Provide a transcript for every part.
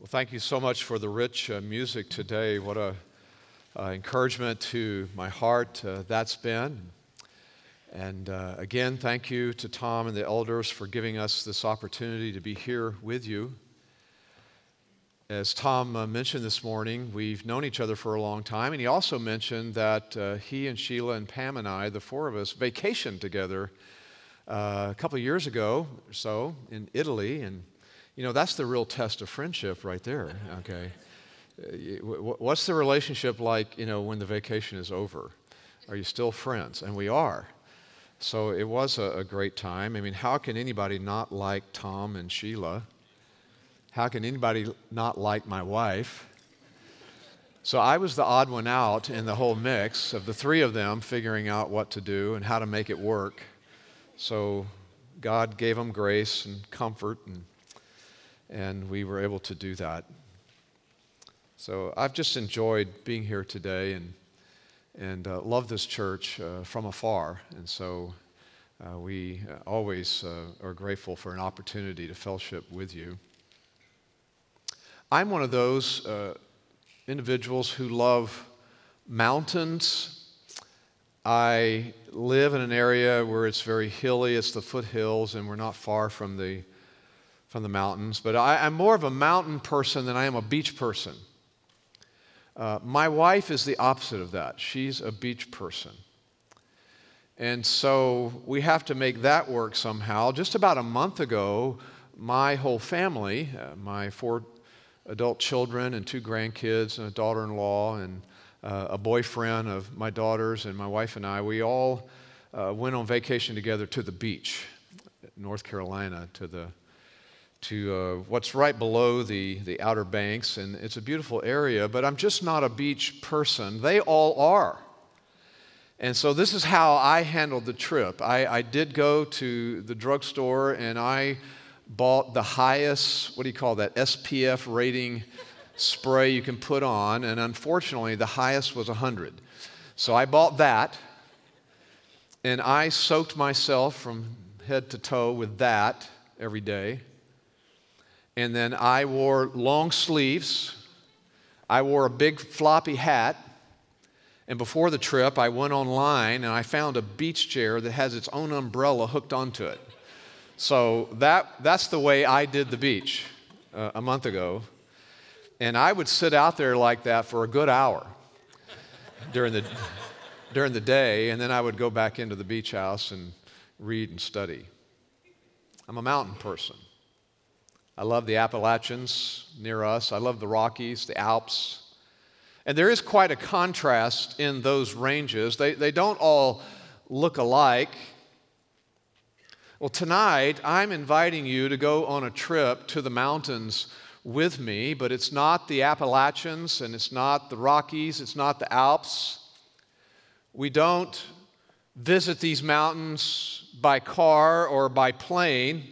Well, thank you so much for the rich uh, music today. What a uh, encouragement to my heart uh, that's been. And uh, again, thank you to Tom and the elders for giving us this opportunity to be here with you. As Tom uh, mentioned this morning, we've known each other for a long time, and he also mentioned that uh, he and Sheila and Pam and I, the four of us, vacationed together a couple years ago or so in Italy, and you know, that's the real test of friendship right there, okay? Uh, what's the relationship like, you know, when the vacation is over? Are you still friends? And we are. So it was a, a great time. I mean, how can anybody not like Tom and Sheila? How can anybody not like my wife? So I was the odd one out in the whole mix of the three of them figuring out what to do and how to make it work. So God gave them grace and comfort and and we were able to do that. So I've just enjoyed being here today and, and uh, love this church uh, from afar. And so uh, we always uh, are grateful for an opportunity to fellowship with you. I'm one of those uh, individuals who love mountains. I live in an area where it's very hilly, it's the foothills, and we're not far from the from the mountains, but I, am more of a mountain person than I am a beach person. Uh, my wife is the opposite of that. She's a beach person. And so we have to make that work somehow. Just about a month ago, my whole family, uh, my four adult children and two grandkids and a daughter in law and uh, a boyfriend of my daughters and my wife and I, we all uh, went on vacation together to the beach, North Carolina, to the to uh, what's right below the, the Outer Banks, and it's a beautiful area, but I'm just not a beach person. They all are. And so this is how I handled the trip. I, I did go to the drugstore and I bought the highest, what do you call that, SPF rating spray you can put on, and unfortunately, the highest was 100. So I bought that, and I soaked myself from head to toe with that every day. And then I wore long sleeves. I wore a big floppy hat. And before the trip, I went online and I found a beach chair that has its own umbrella hooked onto it. So that, that's the way I did the beach uh, a month ago. And I would sit out there like that for a good hour during the, during the day, and then I would go back into the beach house and read and study. I'm a mountain person. I love the Appalachians near us. I love the Rockies, the Alps. And there is quite a contrast in those ranges. They, they don't all look alike. Well, tonight, I'm inviting you to go on a trip to the mountains with me, but it's not the Appalachians and it's not the Rockies, it's not the Alps. We don't visit these mountains by car or by plane.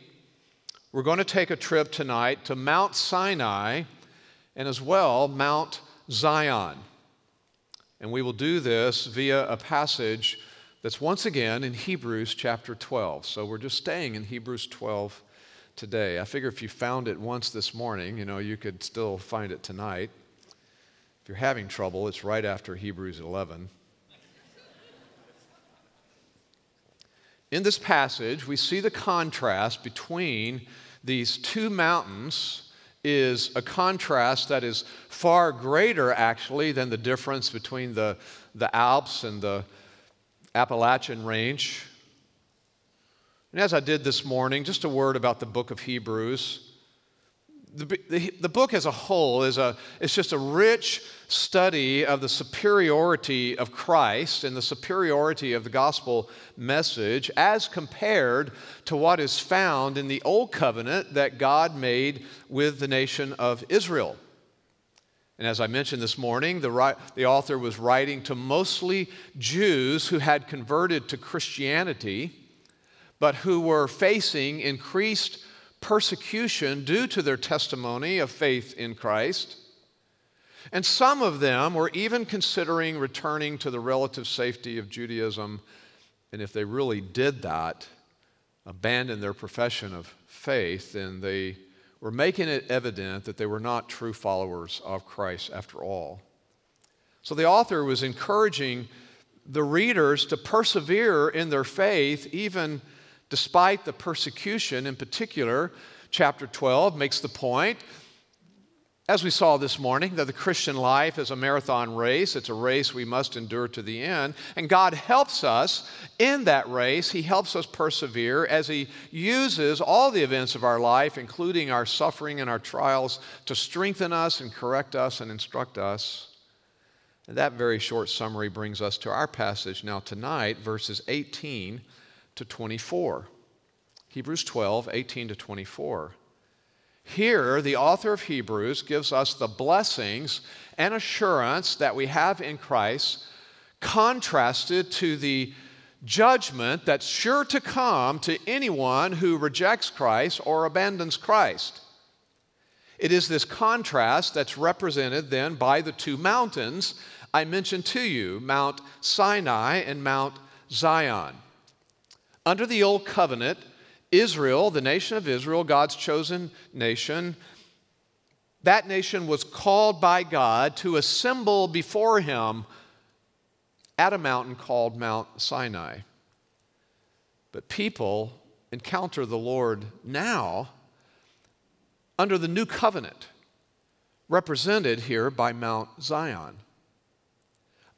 We're going to take a trip tonight to Mount Sinai and as well Mount Zion. And we will do this via a passage that's once again in Hebrews chapter 12. So we're just staying in Hebrews 12 today. I figure if you found it once this morning, you know, you could still find it tonight. If you're having trouble, it's right after Hebrews 11. In this passage, we see the contrast between these two mountains is a contrast that is far greater, actually, than the difference between the, the Alps and the Appalachian Range. And as I did this morning, just a word about the book of Hebrews the, the, book as a whole is a, it's just a rich study of the superiority of Christ and the superiority of the gospel message as compared to what is found in the old covenant that God made with the nation of Israel. And as I mentioned this morning, the, the author was writing to mostly Jews who had converted to Christianity, but who were facing increased persecution due to their testimony of faith in Christ. And some of them were even considering returning to the relative safety of Judaism. And if they really did that, abandon their profession of faith, then they were making it evident that they were not true followers of Christ after all. So the author was encouraging the readers to persevere in their faith even despite the persecution. In particular, chapter 12 makes the point as we saw this morning, that the Christian life is a marathon race. It's a race we must endure to the end. And God helps us in that race. He helps us persevere as He uses all the events of our life, including our suffering and our trials, to strengthen us and correct us and instruct us. And that very short summary brings us to our passage now tonight, verses 18 to 24. Hebrews 12, 18 to 24. Here, the author of Hebrews gives us the blessings and assurance that we have in Christ, contrasted to the judgment that's sure to come to anyone who rejects Christ or abandons Christ. It is this contrast that's represented then by the two mountains I mentioned to you Mount Sinai and Mount Zion. Under the Old Covenant, Israel, the nation of Israel, God's chosen nation, that nation was called by God to assemble before him at a mountain called Mount Sinai. But people encounter the Lord now under the new covenant, represented here by Mount Zion.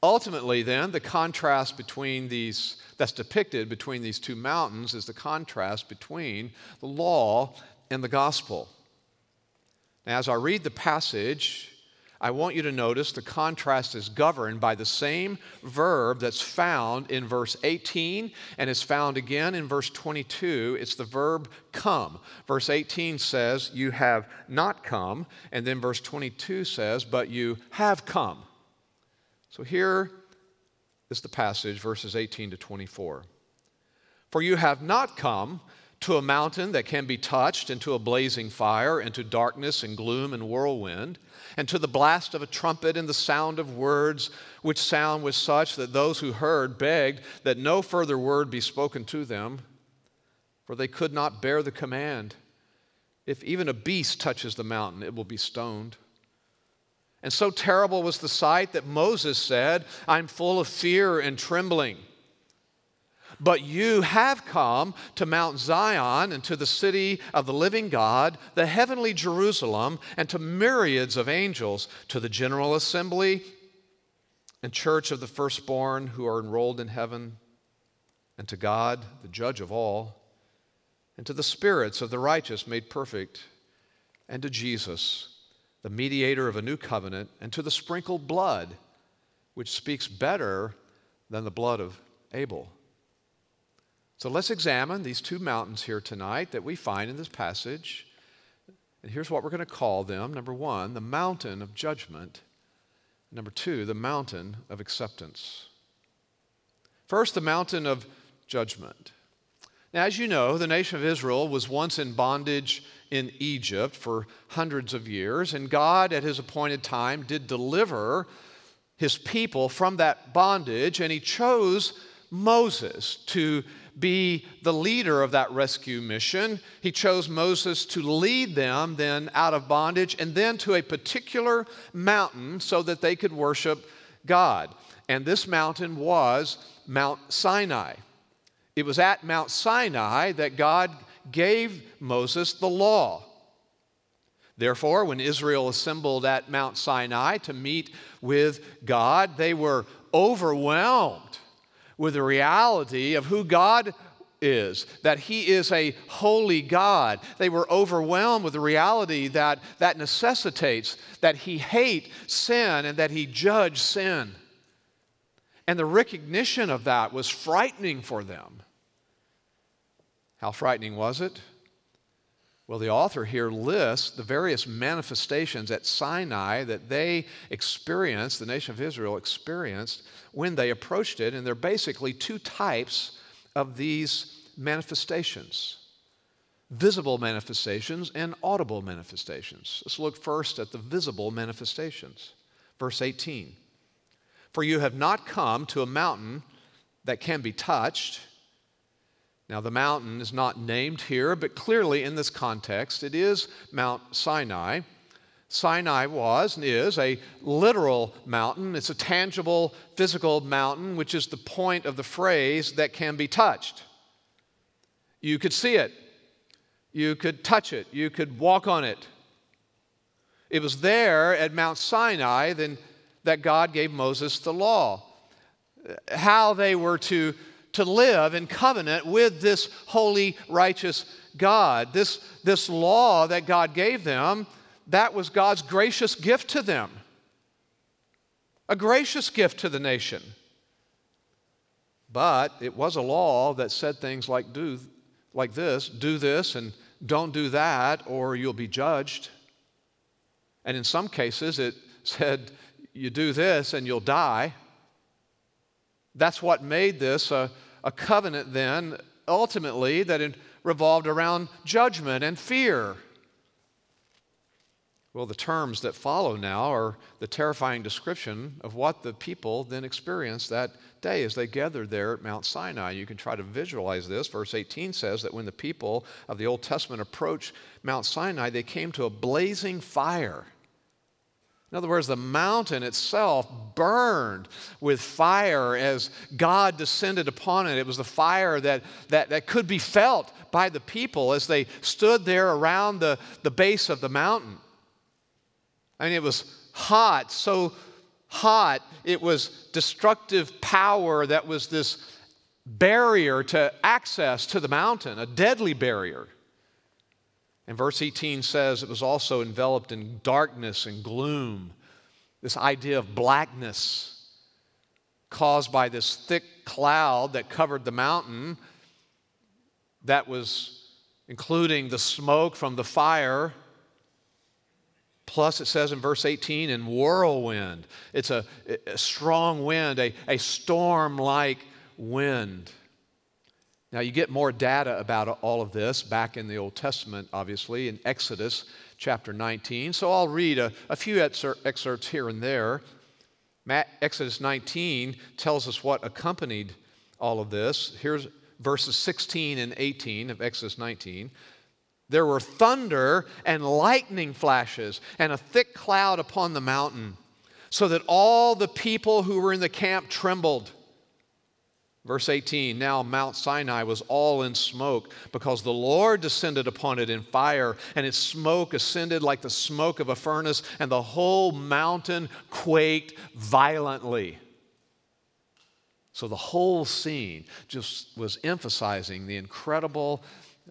Ultimately, then, the contrast between these, that's depicted between these two mountains, is the contrast between the law and the gospel. Now, as I read the passage, I want you to notice the contrast is governed by the same verb that's found in verse 18 and is found again in verse 22. It's the verb come. Verse 18 says, You have not come. And then verse 22 says, But you have come. So here is the passage, verses 18 to 24. For you have not come to a mountain that can be touched, and to a blazing fire, and to darkness and gloom and whirlwind, and to the blast of a trumpet and the sound of words, which sound was such that those who heard begged that no further word be spoken to them, for they could not bear the command. If even a beast touches the mountain, it will be stoned. And so terrible was the sight that Moses said, I'm full of fear and trembling. But you have come to Mount Zion and to the city of the living God, the heavenly Jerusalem, and to myriads of angels, to the general assembly and church of the firstborn who are enrolled in heaven, and to God, the judge of all, and to the spirits of the righteous made perfect, and to Jesus the mediator of a new covenant, and to the sprinkled blood, which speaks better than the blood of Abel. So let's examine these two mountains here tonight that we find in this passage. And here's what we're going to call them number one, the mountain of judgment. Number two, the mountain of acceptance. First, the mountain of judgment. Now, as you know, the nation of Israel was once in bondage in Egypt for hundreds of years, and God, at his appointed time, did deliver his people from that bondage, and he chose Moses to be the leader of that rescue mission. He chose Moses to lead them then out of bondage and then to a particular mountain so that they could worship God. And this mountain was Mount Sinai. It was at Mount Sinai that God gave Moses the law. Therefore, when Israel assembled at Mount Sinai to meet with God, they were overwhelmed with the reality of who God is, that He is a holy God. They were overwhelmed with the reality that that necessitates that He hate sin and that He judge sin. And the recognition of that was frightening for them. How frightening was it? Well, the author here lists the various manifestations at Sinai that they experienced, the nation of Israel experienced when they approached it. And there are basically two types of these manifestations visible manifestations and audible manifestations. Let's look first at the visible manifestations. Verse 18 For you have not come to a mountain that can be touched Now, the mountain is not named here, but clearly in this context, it is Mount Sinai. Sinai was and is a literal mountain. It's a tangible, physical mountain, which is the point of the phrase that can be touched. You could see it, you could touch it, you could walk on it. It was there at Mount Sinai then, that God gave Moses the law. How they were to, to live in covenant with this holy, righteous God. This, this law that God gave them that was God's gracious gift to them. A gracious gift to the nation. But it was a law that said things like do like this, do this and don't do that or you'll be judged. And in some cases it said you do this and you'll die. That's what made this a, a covenant then ultimately that it revolved around judgment and fear well, the terms that follow now are the terrifying description of what the people then experienced that day as they gathered there at Mount Sinai. You can try to visualize this. Verse 18 says that when the people of the Old Testament approached Mount Sinai, they came to a blazing fire. In other words, the mountain itself burned with fire as God descended upon it. It was the fire that, that, that could be felt by the people as they stood there around the, the base of the mountain. I mean, it was hot, so hot, it was destructive power that was this barrier to access to the mountain, a deadly barrier. And verse 18 says it was also enveloped in darkness and gloom, this idea of blackness caused by this thick cloud that covered the mountain, that was including the smoke from the fire Plus, it says in verse 18, in whirlwind. It's a, a strong wind, a, a storm like wind. Now, you get more data about all of this back in the Old Testament, obviously, in Exodus chapter 19. So I'll read a, a few excerpts here and there. Exodus 19 tells us what accompanied all of this. Here's verses 16 and 18 of Exodus 19. There were thunder and lightning flashes and a thick cloud upon the mountain, so that all the people who were in the camp trembled. Verse 18 Now Mount Sinai was all in smoke because the Lord descended upon it in fire, and its smoke ascended like the smoke of a furnace, and the whole mountain quaked violently. So the whole scene just was emphasizing the incredible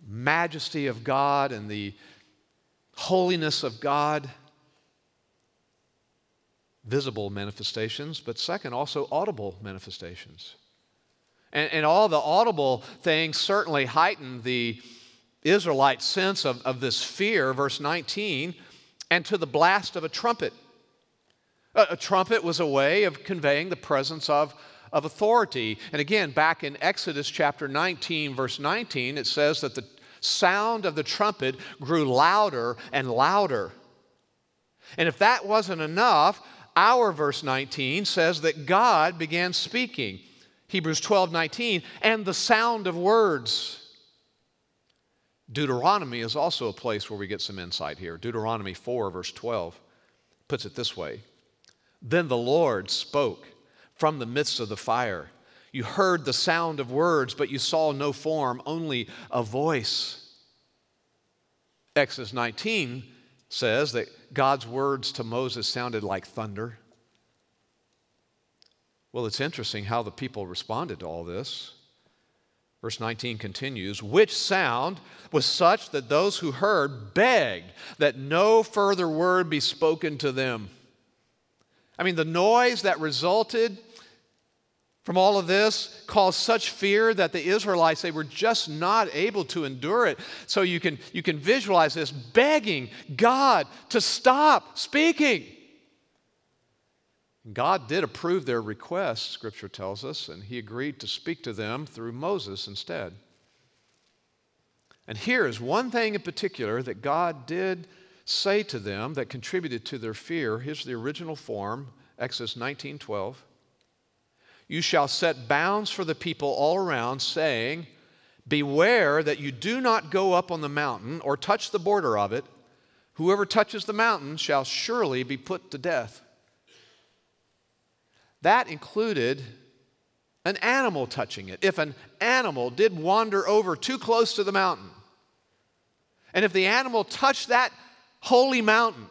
majesty of God and the holiness of God. Visible manifestations, but second, also audible manifestations. And, and all the audible things certainly heightened the Israelite sense of, of this fear, verse 19, and to the blast of a trumpet. A, a trumpet was a way of conveying the presence of of authority. And again, back in Exodus chapter 19, verse 19, it says that the sound of the trumpet grew louder and louder. And if that wasn't enough, our verse 19 says that God began speaking. Hebrews 12, 19, and the sound of words. Deuteronomy is also a place where we get some insight here. Deuteronomy 4, verse 12, puts it this way Then the Lord spoke from the midst of the fire. You heard the sound of words, but you saw no form, only a voice. Exodus 19 says that God's words to Moses sounded like thunder. Well, it's interesting how the people responded to all this. Verse 19 continues, which sound was such that those who heard begged that no further word be spoken to them. I mean, the noise that resulted from all of this caused such fear that the Israelites, they were just not able to endure it. So you can, you can visualize this begging God to stop speaking. God did approve their request, Scripture tells us, and He agreed to speak to them through Moses instead. And here is one thing in particular that God did say to them that contributed to their fear. Here's the original form, Exodus 19 12. You shall set bounds for the people all around, saying, Beware that you do not go up on the mountain or touch the border of it. Whoever touches the mountain shall surely be put to death. That included an animal touching it. If an animal did wander over too close to the mountain, and if the animal touched that holy mountain,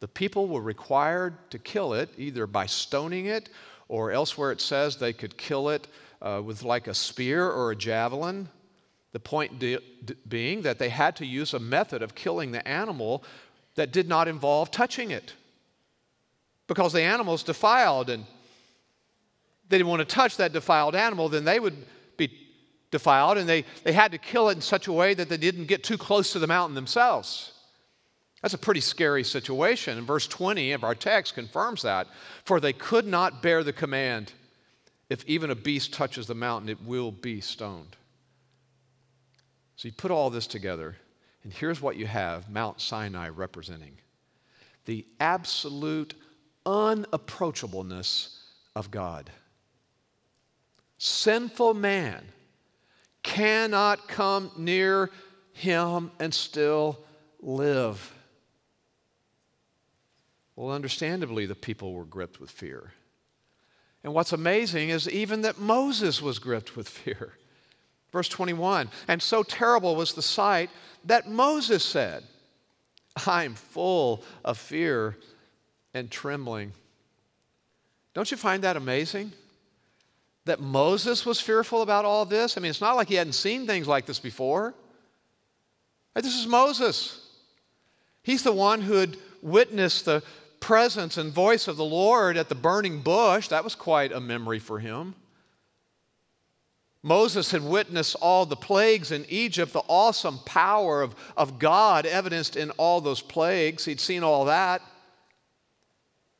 the people were required to kill it either by stoning it or elsewhere it says they could kill it uh, with like a spear or a javelin. The point de- de- being that they had to use a method of killing the animal that did not involve touching it because the animal's defiled and they didn't want to touch that defiled animal, then they would be defiled and they, they had to kill it in such a way that they didn't get too close to the mountain themselves. That's a pretty scary situation. And verse 20 of our text confirms that. For they could not bear the command if even a beast touches the mountain, it will be stoned. So you put all this together, and here's what you have Mount Sinai representing the absolute unapproachableness of God. Sinful man cannot come near him and still live. Well, understandably, the people were gripped with fear. And what's amazing is even that Moses was gripped with fear. Verse 21 And so terrible was the sight that Moses said, I'm full of fear and trembling. Don't you find that amazing? That Moses was fearful about all this? I mean, it's not like he hadn't seen things like this before. This is Moses. He's the one who had witnessed the presence and voice of the Lord at the burning bush, that was quite a memory for him. Moses had witnessed all the plagues in Egypt, the awesome power of, of God evidenced in all those plagues. He'd seen all that.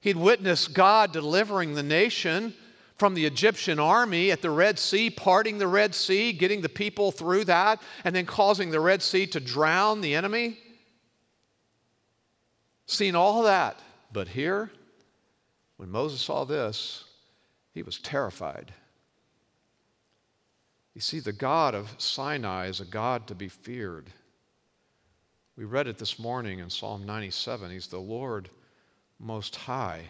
He'd witnessed God delivering the nation from the Egyptian army at the Red Sea, parting the Red Sea, getting the people through that, and then causing the Red Sea to drown the enemy. Seen all that. But here, when Moses saw this, he was terrified. You see, the God of Sinai is a God to be feared. We read it this morning in Psalm 97. He's the Lord Most High.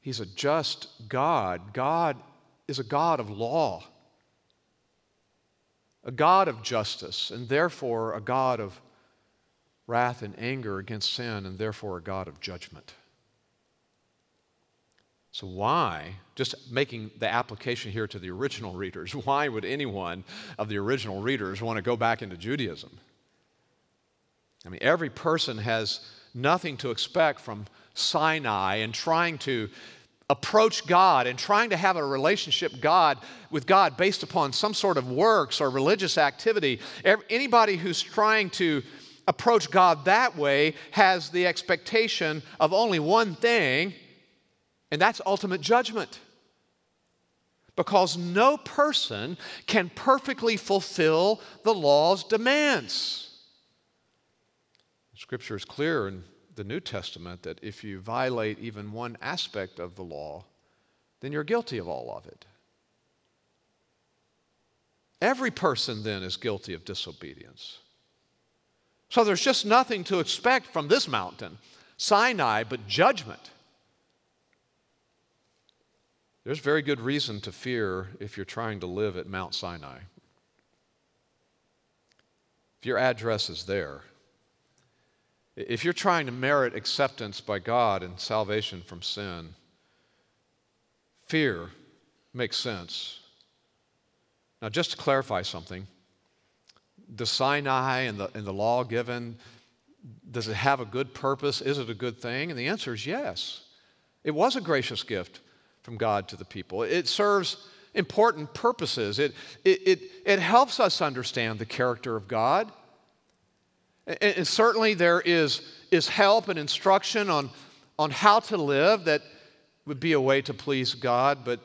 He's a just God. God is a God of law, a God of justice, and therefore a God of wrath and anger against sin, and therefore a God of judgment. So, why, just making the application here to the original readers, why would anyone of the original readers want to go back into Judaism? I mean, every person has nothing to expect from Sinai and trying to approach God and trying to have a relationship God with God based upon some sort of works or religious activity. Anybody who's trying to approach God that way has the expectation of only one thing, and that's ultimate judgment. Because no person can perfectly fulfill the law's demands. Scripture is clear in the New Testament that if you violate even one aspect of the law, then you're guilty of all of it. Every person then is guilty of disobedience. So there's just nothing to expect from this mountain, Sinai, but judgment. There's very good reason to fear if you're trying to live at Mount Sinai. If your address is there, if you're trying to merit acceptance by God and salvation from sin, fear makes sense. Now, just to clarify something, the Sinai and the, and the law given, does it have a good purpose? Is it a good thing? And the answer is yes. It was a gracious gift from God to the people. It serves important purposes. It, it, it, it helps us understand the character of God. And, certainly there is, is help and instruction on, on how to live that would be a way to please God, but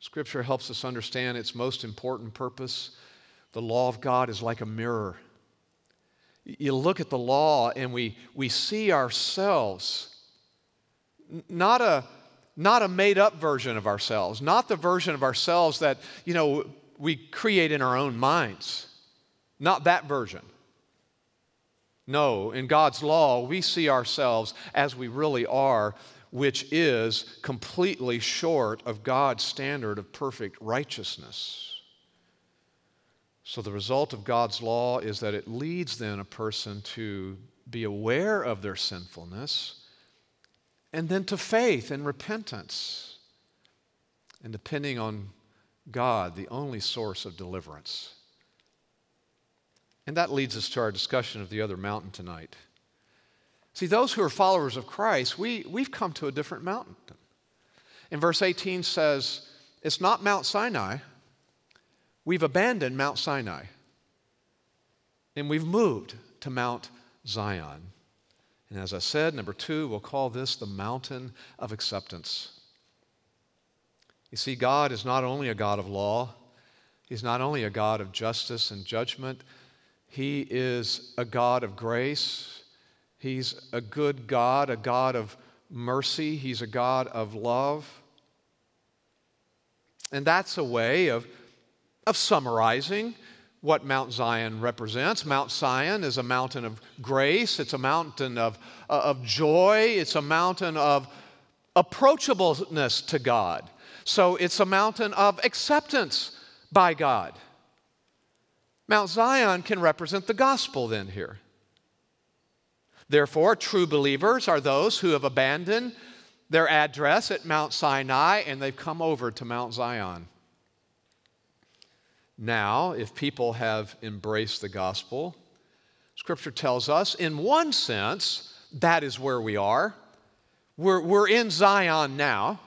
Scripture helps us understand its most important purpose the law of God is like a mirror. You look at the law and we, we see ourselves, not a, not a made up version of ourselves, not the version of ourselves that, you know, we create in our own minds, not that version. No, in God's law, we see ourselves as we really are, which is completely short of God's standard of perfect righteousness. So, the result of God's law is that it leads then a person to be aware of their sinfulness and then to faith and repentance and depending on God, the only source of deliverance. And that leads us to our discussion of the other mountain tonight. See, those who are followers of Christ, we, we've come to a different mountain. And verse 18 says, It's not Mount Sinai. We've abandoned Mount Sinai. And we've moved to Mount Zion. And as I said, number two, we'll call this the mountain of acceptance. You see, God is not only a God of law, He's not only a God of justice and judgment, He is a God of grace. He's a good God, a God of mercy. He's a God of love. And that's a way of, of summarizing what Mount Zion represents. Mount Zion is a mountain of grace, it's a mountain of, uh, of joy, it's a mountain of approachableness to God. So it's a mountain of acceptance by God. Mount Zion can represent the gospel then here. Therefore, true believers are those who have abandoned their address at Mount Sinai and they've come over to Mount Zion. Now, if people have embraced the gospel, Scripture tells us, in one sense, that is where we are. We're, we're in Zion now.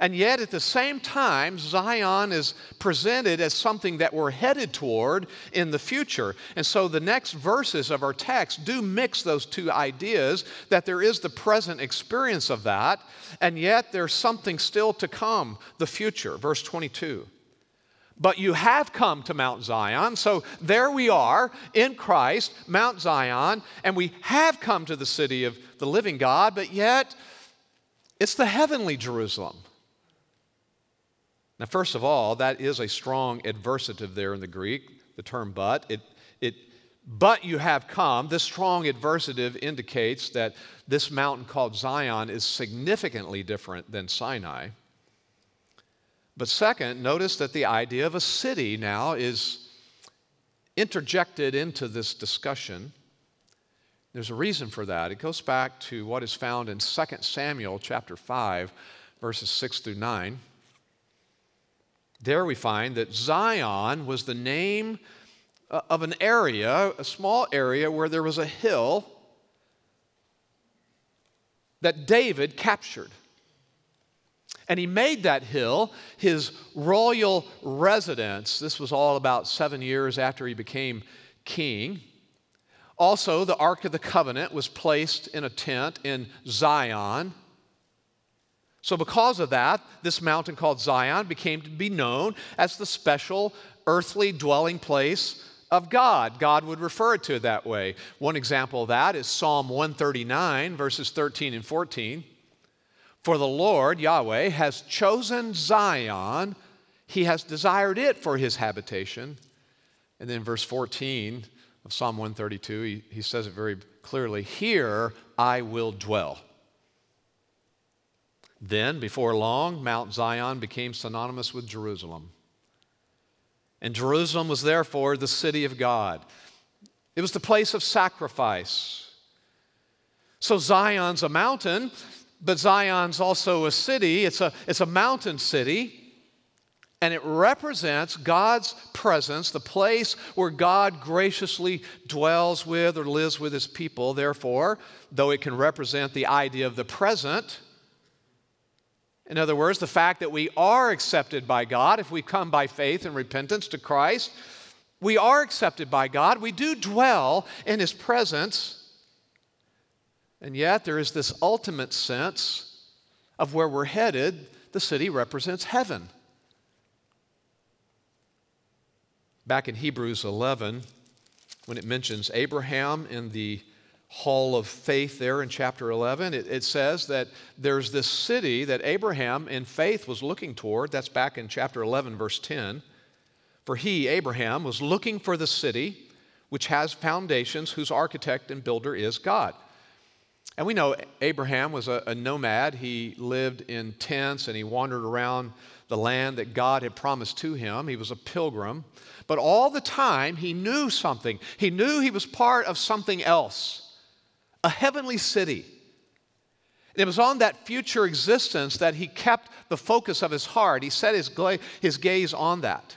And yet, at the same time, Zion is presented as something that we're headed toward in the future. And so, the next verses of our text do mix those two ideas that there is the present experience of that, and yet there's something still to come, the future. Verse 22. But you have come to Mount Zion. So there we are in Christ, Mount Zion, and we have come to the city of the living God, but yet it's the heavenly Jerusalem. Now, first of all, that is a strong adversative there in the Greek, the term but. It, it, but you have come. This strong adversative indicates that this mountain called Zion is significantly different than Sinai. But second, notice that the idea of a city now is interjected into this discussion. There's a reason for that. It goes back to what is found in 2 Samuel chapter 5, verses 6 through 9. There we find that Zion was the name uh, of an area, a small area where there was a hill that David captured. And he made that hill his royal residence. This was all about seven years after he became king. Also, the Ark of the Covenant was placed in a tent in Zion. So, because of that, this mountain called Zion became to be known as the special earthly dwelling place of God. God would refer to it that way. One example of that is Psalm 139, verses 13 and 14. For the Lord, Yahweh, has chosen Zion, He has desired it for His habitation. And then verse 14 of Psalm 132, he, he says it very clearly Here I will dwell. Then, before long, Mount Zion became synonymous with Jerusalem. And Jerusalem was therefore the city of God. It was the place of sacrifice. So Zion's a mountain, but Zion's also a city, it's a, it's a mountain city. And it represents God's presence, the place where God graciously dwells with or lives with his people. Therefore, though it can represent the idea of the present, in other words, the fact that we are accepted by God if we come by faith and repentance to Christ, we are accepted by God. We do dwell in his presence. And yet, there is this ultimate sense of where we're headed. The city represents heaven. Back in Hebrews 11, when it mentions Abraham in the hall of faith there in chapter 11, it, it, says that there's this city that Abraham in faith was looking toward. That's back in chapter 11, verse 10. For he, Abraham, was looking for the city which has foundations, whose architect and builder is God. And we know Abraham was a, a nomad. He lived in tents and he wandered around the land that God had promised to him. He was a pilgrim. But all the time, he knew something. He knew he was part of something else a heavenly city. And it was on that future existence that he kept the focus of his heart. He set his, gla- his gaze on that.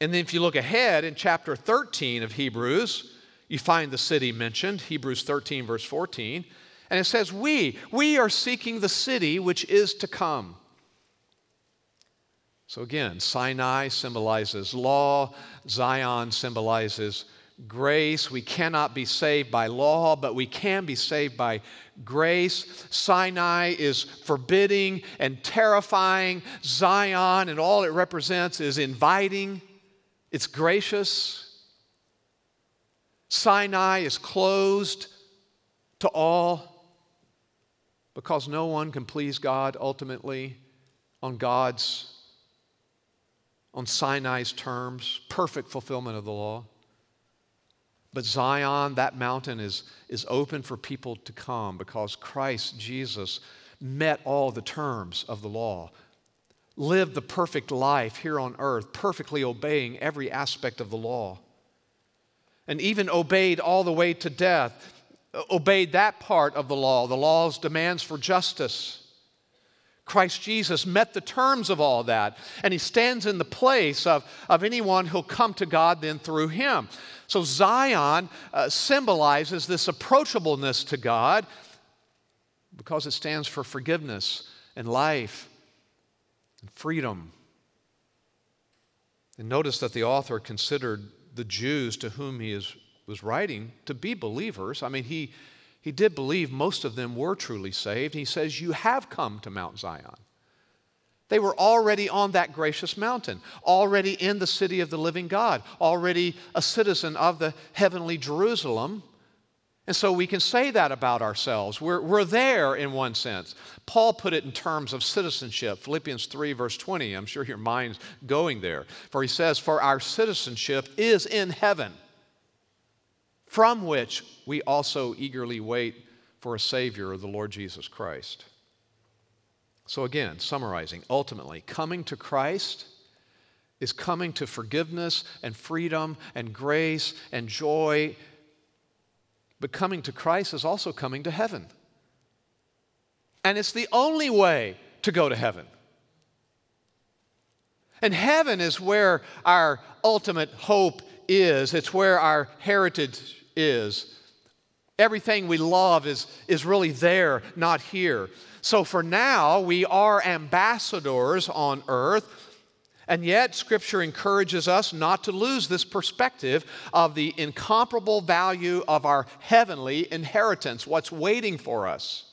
And then, if you look ahead in chapter 13 of Hebrews, you find the city mentioned, Hebrews 13, verse 14. And it says, We, we are seeking the city which is to come. So again, Sinai symbolizes law, Zion symbolizes grace. We cannot be saved by law, but we can be saved by grace. Sinai is forbidding and terrifying. Zion and all it represents is inviting, it's gracious. Sinai is closed to all because no one can please God ultimately on God's on Sinai's terms, perfect fulfillment of the law. But Zion, that mountain, is, is open for people to come because Christ Jesus met all the terms of the law, lived the perfect life here on earth, perfectly obeying every aspect of the law, and even obeyed all the way to death, obeyed that part of the law, the law's demands for justice. Christ Jesus met the terms of all that, and he stands in the place of, of anyone who'll come to God then through him. So Zion uh, symbolizes this approachableness to God because it stands for forgiveness and life and freedom. And notice that the author considered the Jews to whom he is, was writing to be believers. I mean, he, he did believe most of them were truly saved. He says, You have come to Mount Zion. They were already on that gracious mountain, already in the city of the living God, already a citizen of the heavenly Jerusalem. And so we can say that about ourselves. We're, we're there in one sense. Paul put it in terms of citizenship. Philippians 3, verse 20. I'm sure your mind's going there. For he says, For our citizenship is in heaven, from which we also eagerly wait for a Savior, the Lord Jesus Christ. So, again, summarizing, ultimately, coming to Christ is coming to forgiveness and freedom and grace and joy. But coming to Christ is also coming to heaven. And it's the only way to go to heaven. And heaven is where our ultimate hope is, it's where our heritage is. Everything we love is, is really there, not here. So for now, we are ambassadors on earth. And yet, Scripture encourages us not to lose this perspective of the incomparable value of our heavenly inheritance, what's waiting for us.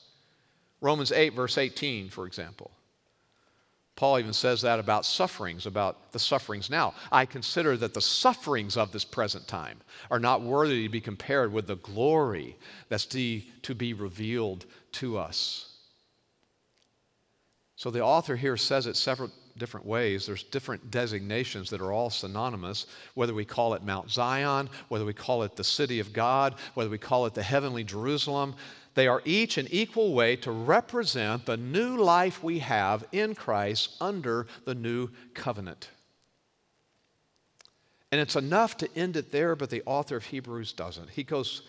Romans 8, verse 18, for example. Paul even says that about sufferings, about the sufferings now. I consider that the sufferings of this present time are not worthy to be compared with the glory that's to, be revealed to us. So the author here says it several different ways. There's different designations that are all synonymous, whether we call it Mount Zion, whether we call it the city of God, whether we call it the heavenly Jerusalem. They are each an equal way to represent the new life we have in Christ under the new covenant. And it's enough to end it there, but the author of Hebrews doesn't. He goes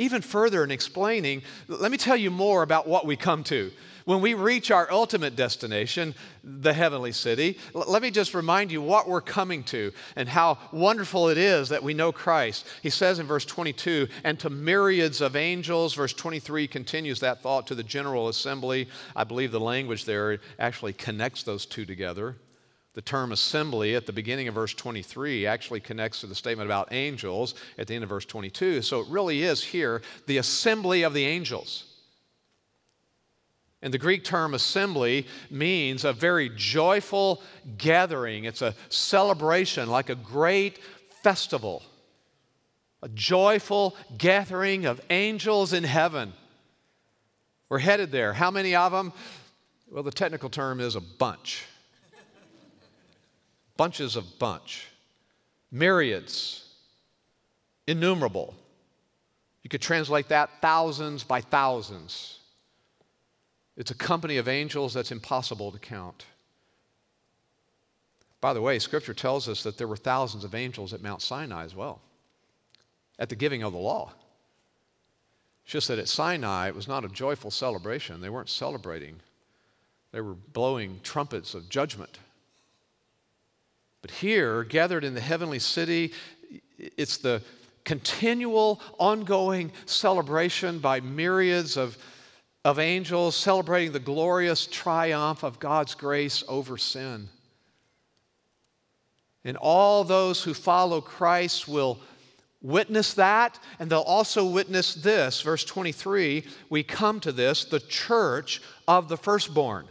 even further in explaining, let me tell you more about what we come to. When we reach our ultimate destination, the heavenly city, let me just remind you what we're coming to and how wonderful it is that we know Christ. He says in verse 22, and to myriads of angels. Verse 23 continues that thought to the general assembly. I believe the language there actually connects those two together. The term assembly at the beginning of verse 23 actually connects to the statement about angels at the end of verse 22. So it really is here the assembly of the angels. And the Greek term assembly means a very joyful gathering, it's a celebration, like a great festival. a joyful gathering of angels in heaven. We're headed there. How many of them? Well, the technical term is a bunch. Bunches of bunch. Myriads. Innumerable. You could translate that thousands by thousands. It's a company of angels that's impossible to count. By the way, Scripture tells us that there were thousands of angels at Mount Sinai as well, at the giving of the law. It's just that at Sinai, it was not a joyful celebration. They weren't celebrating, they were blowing trumpets of judgment. But here, gathered in the heavenly city, it's the continual, ongoing celebration by myriads of, of angels celebrating the glorious triumph of God's grace over sin. And all those who follow Christ will witness that, and they'll also witness this. Verse 23, we come to this the church of the firstborn.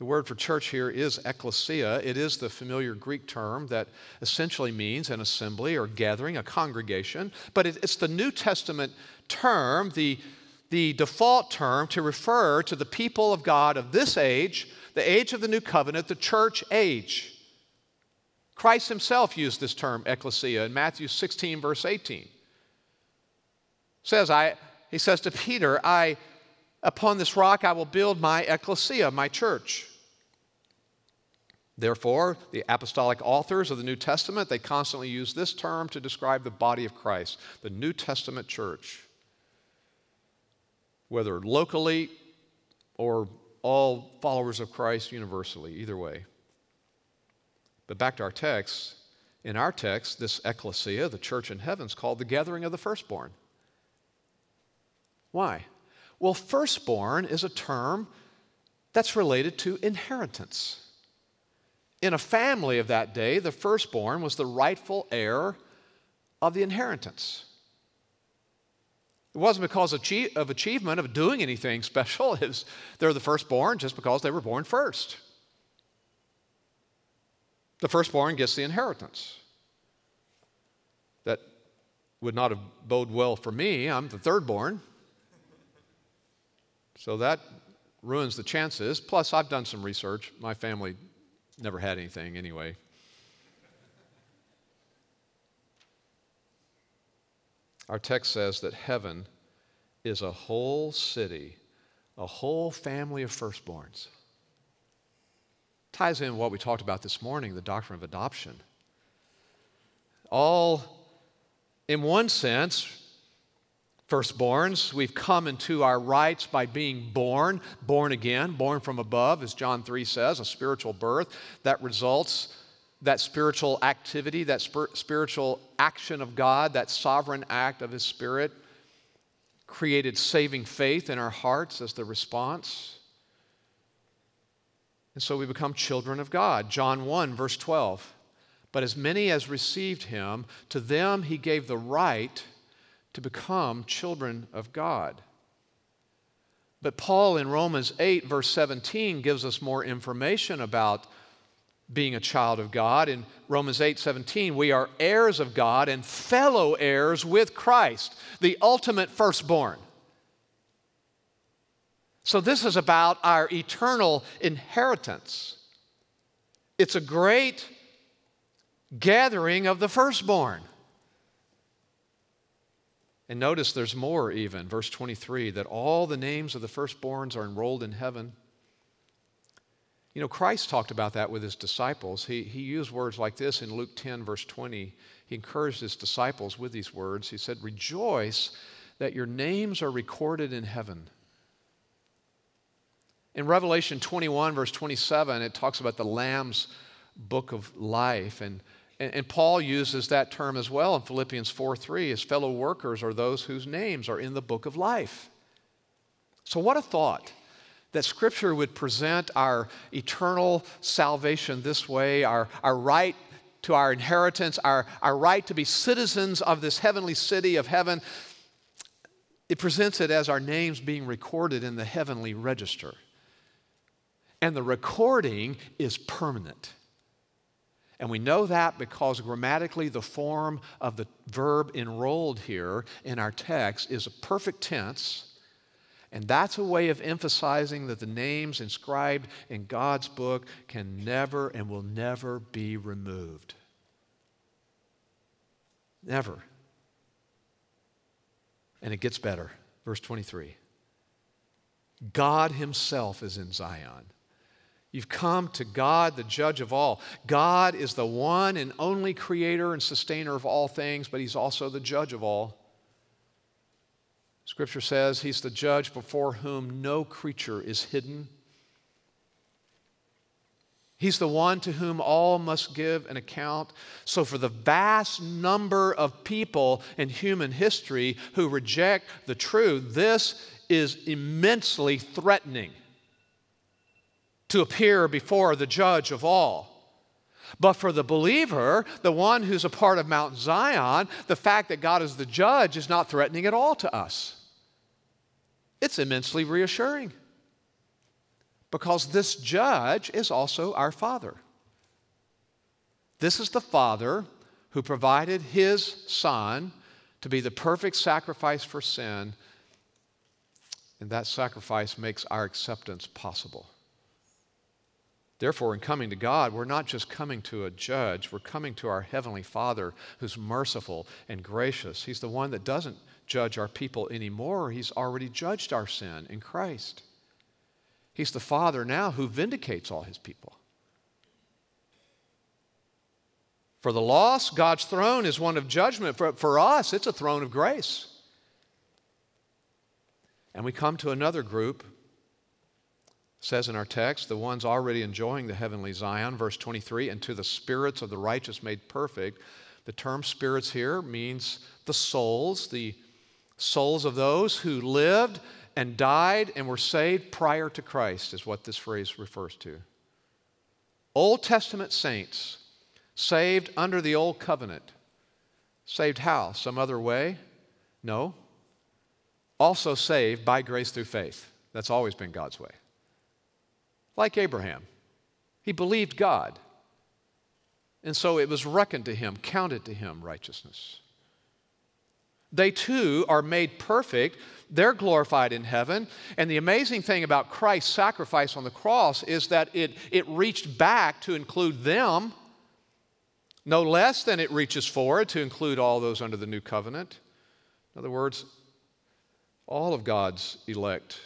The word for church here is ecclesia. It is the familiar Greek term that essentially means an assembly or gathering, a congregation. But it's the New Testament term, the, the default term to refer to the people of God of this age, the age of the new covenant, the church age. Christ himself used this term, ecclesia, in Matthew 16, verse 18. Says, I, he says to Peter, I, upon this rock I will build my ecclesia, my church. Therefore, the apostolic authors of the New Testament, they constantly use this term to describe the body of Christ, the New Testament church. Whether locally or all followers of Christ universally, either way. But back to our text. In our text, this ecclesia, the church in heaven, is called the gathering of the firstborn. Why? Well, firstborn is a term that's related to inheritance. In a family of that day, the firstborn was the rightful heir of the inheritance. It wasn't because of achievement of doing anything special. It was, they're the firstborn just because they were born first. The firstborn gets the inheritance. That would not have bode well for me. I'm the thirdborn. So that ruins the chances. Plus, I've done some research. My family Never had anything anyway. Our text says that heaven is a whole city, a whole family of firstborns. Ties in what we talked about this morning, the doctrine of adoption. All, in one sense, firstborns. We've come into our rights by being born, born again, born from above, as John 3 says, a spiritual birth that results, that spiritual activity, that spir- spiritual action of God, that sovereign act of His Spirit created saving faith in our hearts as the response. And so we become children of God. John 1, verse 12. But as many as received him, to them he gave the right to become children of God. But Paul in Romans 8, verse 17, gives us more information about being a child of God. In Romans 8, 17, we are heirs of God and fellow heirs with Christ, the ultimate firstborn. So, this is about our eternal inheritance. It's a great gathering of the firstborn. And notice there's more even. Verse 23 that all the names of the firstborns are enrolled in heaven. You know, Christ talked about that with his disciples. He, he used words like this in Luke 10, verse 20. He encouraged his disciples with these words. He said, Rejoice that your names are recorded in heaven. In Revelation 21, verse 27, it talks about the Lamb's book of life. And and, and Paul uses that term as well in Philippians 4 3. His fellow workers are those whose names are in the book of life. So, what a thought that Scripture would present our eternal salvation this way, our, our right to our inheritance, our, our right to be citizens of this heavenly city of heaven. It presents it as our names being recorded in the heavenly register. And the recording is permanent. And we know that because grammatically the form of the verb enrolled here in our text is a perfect tense. And that's a way of emphasizing that the names inscribed in God's book can never and will never be removed. Never. And it gets better. Verse 23 God Himself is in Zion. You've come to God, the judge of all. God is the one and only creator and sustainer of all things, but He's also the judge of all. Scripture says He's the judge before whom no creature is hidden. He's the one to whom all must give an account. So, for the vast number of people in human history who reject the truth, this is immensely threatening to appear before the judge of all. But for the believer, the one who's a part of Mount Zion, the fact that God is the judge is not threatening at all to us. It's immensely reassuring because this judge is also our Father. This is the Father who provided His Son to be the perfect sacrifice for sin, and that sacrifice makes our acceptance possible. Therefore, in coming to God, we're not just coming to a judge, we're coming to our Heavenly Father who's merciful and gracious. He's the one that doesn't judge our people anymore, He's already judged our sin in Christ. He's the Father now who vindicates all his people. For the lost, God's throne is one of judgment. For, for us, it's a throne of grace. And we come to another group, says in our text, the ones already enjoying the heavenly Zion, verse 23, and to the spirits of the righteous made perfect. The term spirits here means the souls, the souls of those who lived and died and were saved prior to Christ, is what this phrase refers to. Old Testament saints saved under the old covenant. Saved how? Some other way? No. Also saved by grace through faith. That's always been God's way. Like Abraham, he believed God. And so it was reckoned to him, counted to him righteousness. They too are made perfect. They're glorified in heaven. And the amazing thing about Christ's sacrifice on the cross is that it, it reached back to include them, no less than it reaches forward to include all those under the new covenant. In other words, all of God's elect,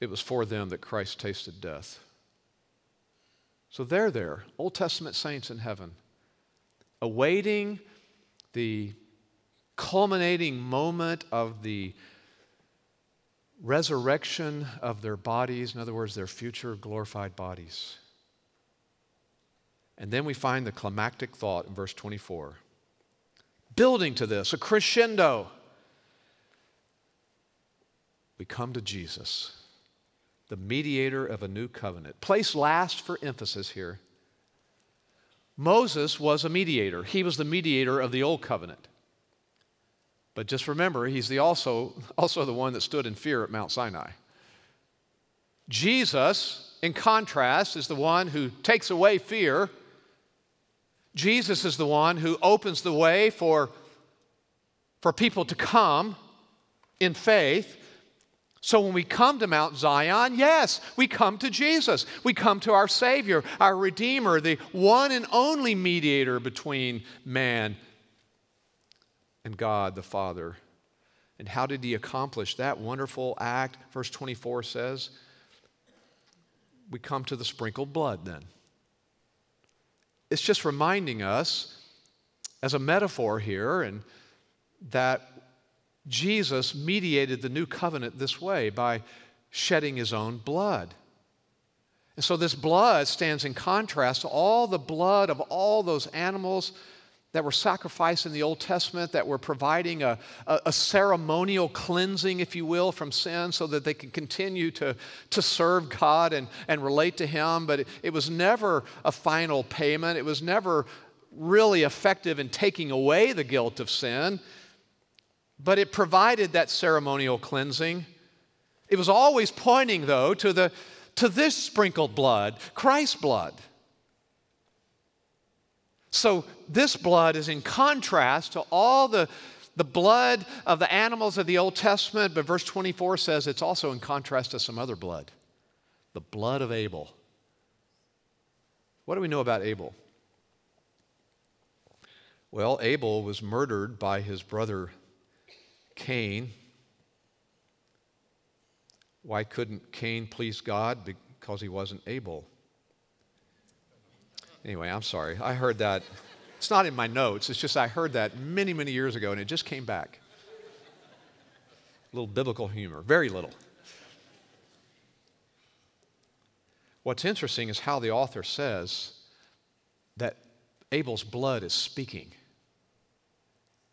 it was for them that Christ tasted death. So they're there, Old Testament saints in heaven, awaiting the culminating moment of the resurrection of their bodies, in other words, their future glorified bodies. And then we find the climactic thought in verse 24. Building to this, a crescendo. We come to Jesus, the mediator of a new covenant. Place last for emphasis here. Moses was a mediator, he was the mediator of the old covenant. But just remember, he's the also, also the one that stood in fear at Mount Sinai. Jesus, in contrast, is the one who takes away fear. Jesus is the one who opens the way for, for people to come in faith. So when we come to Mount Zion, yes, we come to Jesus. We come to our Savior, our Redeemer, the one and only mediator between man and God the Father. And how did he accomplish that wonderful act? Verse 24 says, we come to the sprinkled blood then. It's just reminding us, as a metaphor here, and that Jesus mediated the new covenant this way by shedding his own blood. And so this blood stands in contrast to all the blood of all those animals that were sacrificed in the Old Testament, that were providing a, a, a, ceremonial cleansing, if you will, from sin so that they could continue to, to serve God and, and relate to Him. But it, it was never a final payment, it was never really effective in taking away the guilt of sin. But it provided that ceremonial cleansing. It was always pointing, though, to, the, to this sprinkled blood, Christ's blood So this blood is in contrast to all the, the blood of the animals of the Old Testament, but verse 24 says it's also in contrast to some other blood the blood of Abel. What do we know about Abel? Well, Abel was murdered by his brother Cain. Why couldn't Cain please God? Because he wasn't able. Anyway, I'm sorry. I heard that. It's not in my notes. It's just I heard that many, many years ago and it just came back. A little biblical humor, very little. What's interesting is how the author says that Abel's blood is speaking.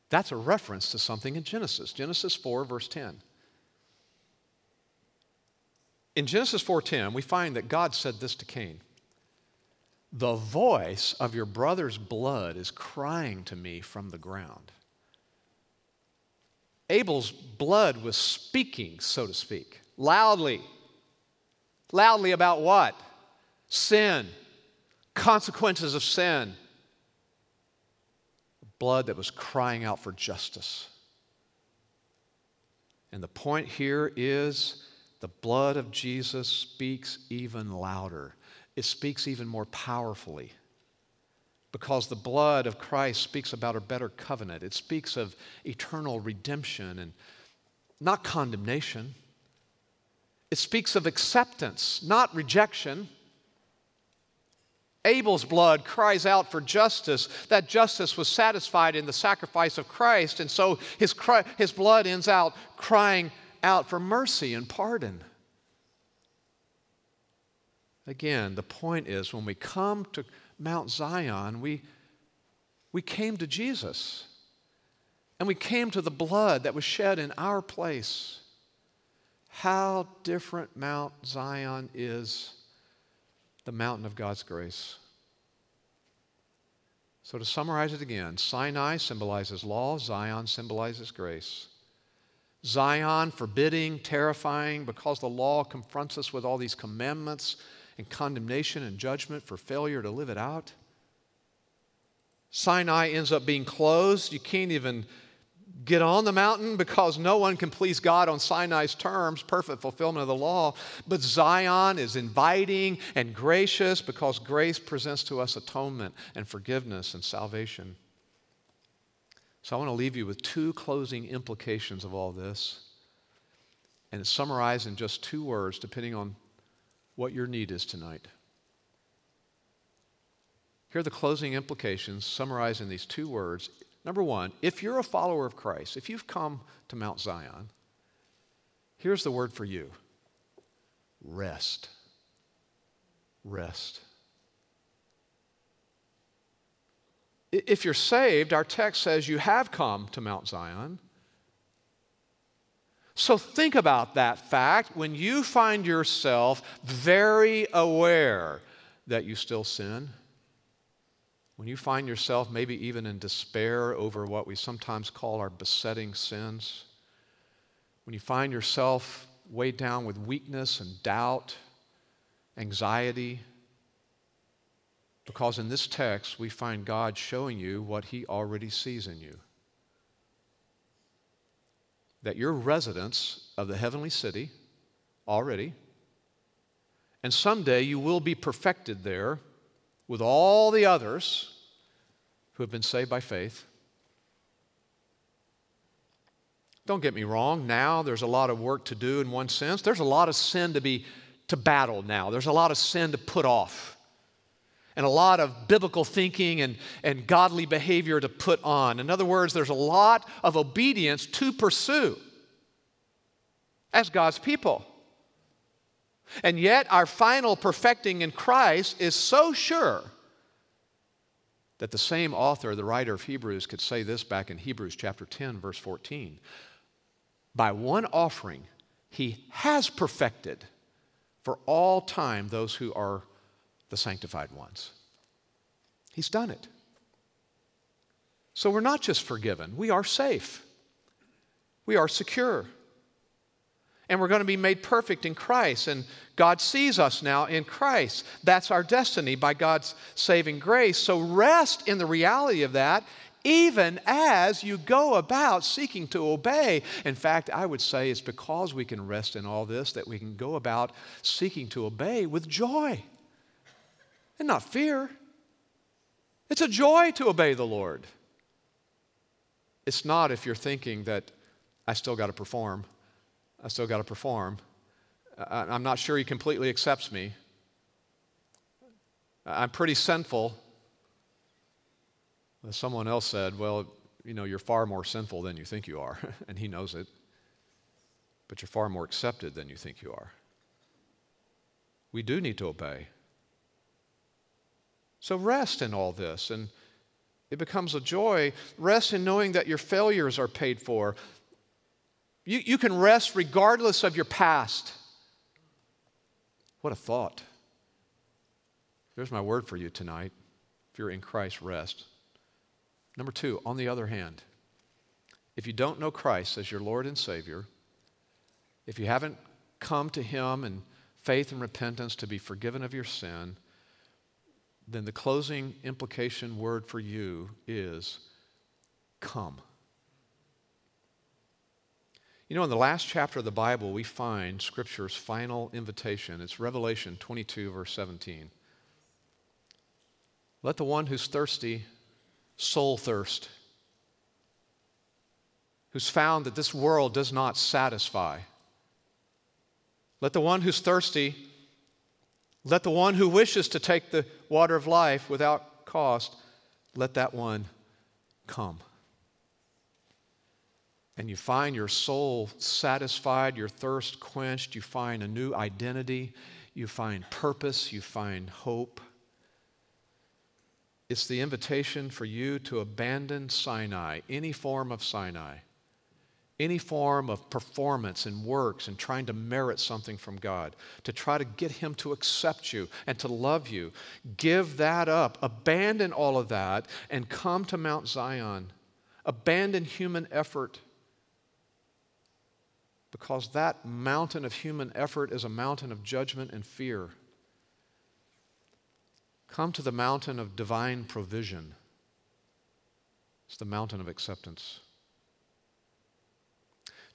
That's a reference to something in Genesis, Genesis 4, verse 10. In Genesis 4:10, we find that God said this to Cain. The voice of your brother's blood is crying to me from the ground. Abel's blood was speaking, so to speak, loudly. Loudly about what? Sin, consequences of sin. Blood that was crying out for justice. And the point here is the blood of Jesus speaks even louder it speaks even more powerfully because the blood of Christ speaks about a better covenant. It speaks of eternal redemption and not condemnation. It speaks of acceptance, not rejection. Abel's blood cries out for justice. That justice was satisfied in the sacrifice of Christ, and so his, cry, his blood ends out crying out for mercy and pardon. Again, the point is when we come to Mount Zion, we, we came to Jesus. And we came to the blood that was shed in our place. How different Mount Zion is the mountain of God's grace. So, to summarize it again, Sinai symbolizes law, Zion symbolizes grace. Zion, forbidding, terrifying, because the law confronts us with all these commandments and condemnation and judgment for failure to live it out. Sinai ends up being closed. You can't even get on the mountain because no one can please God on Sinai's terms, perfect fulfillment of the law. But Zion is inviting and gracious because grace presents to us atonement and forgiveness and salvation. So I want to leave you with two closing implications of all this. And it's summarized in just two words, depending on what your need is tonight. Here are the closing implications summarized in these two words. Number one, if you're a follower of Christ, if you've come to Mount Zion, here's the word for you rest. Rest. If you're saved, our text says you have come to Mount Zion. So think about that fact when you find yourself very aware that you still sin. When you find yourself maybe even in despair over what we sometimes call our besetting sins. When you find yourself weighed down with weakness and doubt, anxiety. Because in this text, we find God showing you what He already sees in you that you're residents of the heavenly city already, and someday you will be perfected there with all the others who have been saved by faith. Don't get me wrong, now there's a lot of work to do in one sense. There's a lot of sin to be to battle now. There's a lot of sin to put off and a lot of biblical thinking and, and godly behavior to put on. In other words, there's a lot of obedience to pursue as God's people. And yet, our final perfecting in Christ is so sure that the same author, the writer of Hebrews, could say this back in Hebrews chapter 10, verse 14. By one offering, he has perfected for all time those who are the sanctified ones. He's done it. So we're not just forgiven, we are safe, we are secure. And we're going to be made perfect in Christ. And God sees us now in Christ. That's our destiny by God's saving grace. So rest in the reality of that, even as you go about seeking to obey. In fact, I would say it's because we can rest in all this that we can go about seeking to obey with joy and not fear. It's a joy to obey the Lord. It's not if you're thinking that I still got to perform. I still got to perform. I'm not sure he completely accepts me. I'm pretty sinful. Someone else said, Well, you know, you're far more sinful than you think you are, and he knows it. But you're far more accepted than you think you are. We do need to obey. So rest in all this, and it becomes a joy. Rest in knowing that your failures are paid for, you, you can rest regardless of your past. What a thought. There's my word for you tonight. If you're in Christ, rest. Number two, on the other hand, if you don't know Christ as your Lord and Savior, if you haven't come to Him in faith and repentance to be forgiven of your sin, then the closing implication word for you is come. You know, in the last chapter of the Bible, we find Scripture's final invitation. It's Revelation 22, verse 17. Let the one who's thirsty soul thirst, who's found that this world does not satisfy. Let the one who's thirsty, let the one who wishes to take the water of life without cost, let that one come and you find your soul satisfied, your thirst quenched, you find a new identity, you find purpose, you find hope. It's the invitation for you to abandon Sinai, any form of Sinai, any form of performance and works and trying to merit something from God, to try to get Him to accept you and to love you. Give that up. Abandon all of that and come to Mount Zion. Abandon human effort because that mountain of human effort is a mountain of judgment and fear. Come to the mountain of divine provision. It's the mountain of acceptance.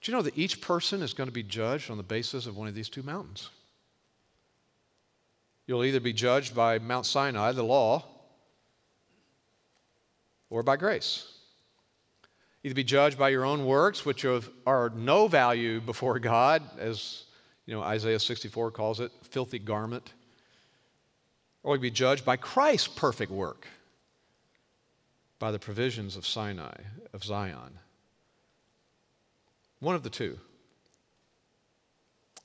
Do you know that each person is going to be judged on the basis of one of these two mountains? You'll either be judged by Mount Sinai, the law, or by grace either be judged by your own works, which are no value before God, as you know Isaiah 64 calls it, filthy garment, or be judged by Christ's perfect work, by the provisions of Sinai, of Zion. One of the two.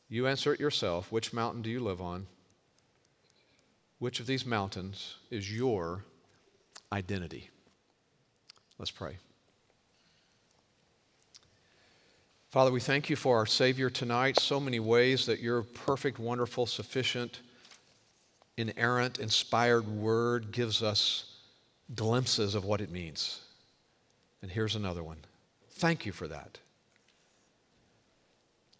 You answer it yourself. Which mountain do you live on? Which of these mountains is your identity? Let's pray. Father, we thank you for our Savior tonight. So many ways that your perfect, wonderful, sufficient, inerrant, inspired word gives us glimpses of what it means. And here's another one. Thank you for that.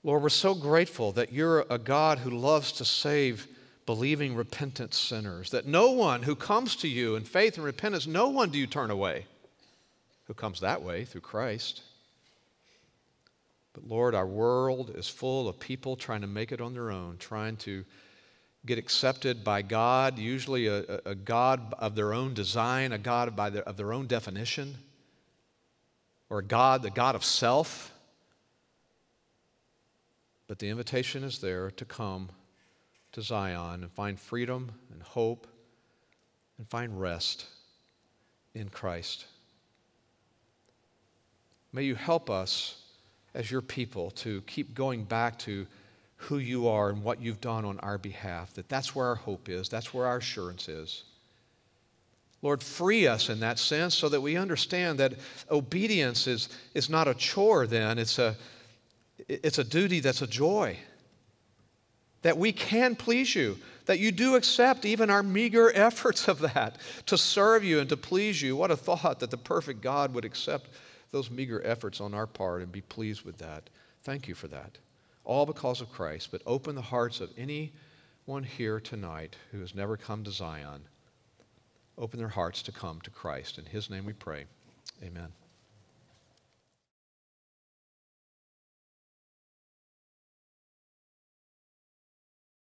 Lord, we're so grateful that you're a God who loves to save believing, repentant sinners, that no one who comes to you in faith and repentance, no one do you turn away who comes that way through Christ. But Lord, our world is full of people trying to make it on their own, trying to get accepted by God, usually a, a God of their own design, a God by their, of their own definition, or a God, the God of self. But the invitation is there to come to Zion and find freedom and hope and find rest in Christ. May you help us as your people to keep going back to who you are and what you've done on our behalf, that that's where our hope is, that's where our assurance is. Lord, free us in that sense so that we understand that obedience is, is not a chore then, it's a, it's a duty that's a joy. That we can please you, that you do accept even our meager efforts of that to serve you and to please you. What a thought that the perfect God would accept those meager efforts on our part and be pleased with that. Thank you for that. all because of Christ. But open the hearts of anyone here tonight who has never come to Zion. Open their hearts to come to Christ. In his name we pray. Amen.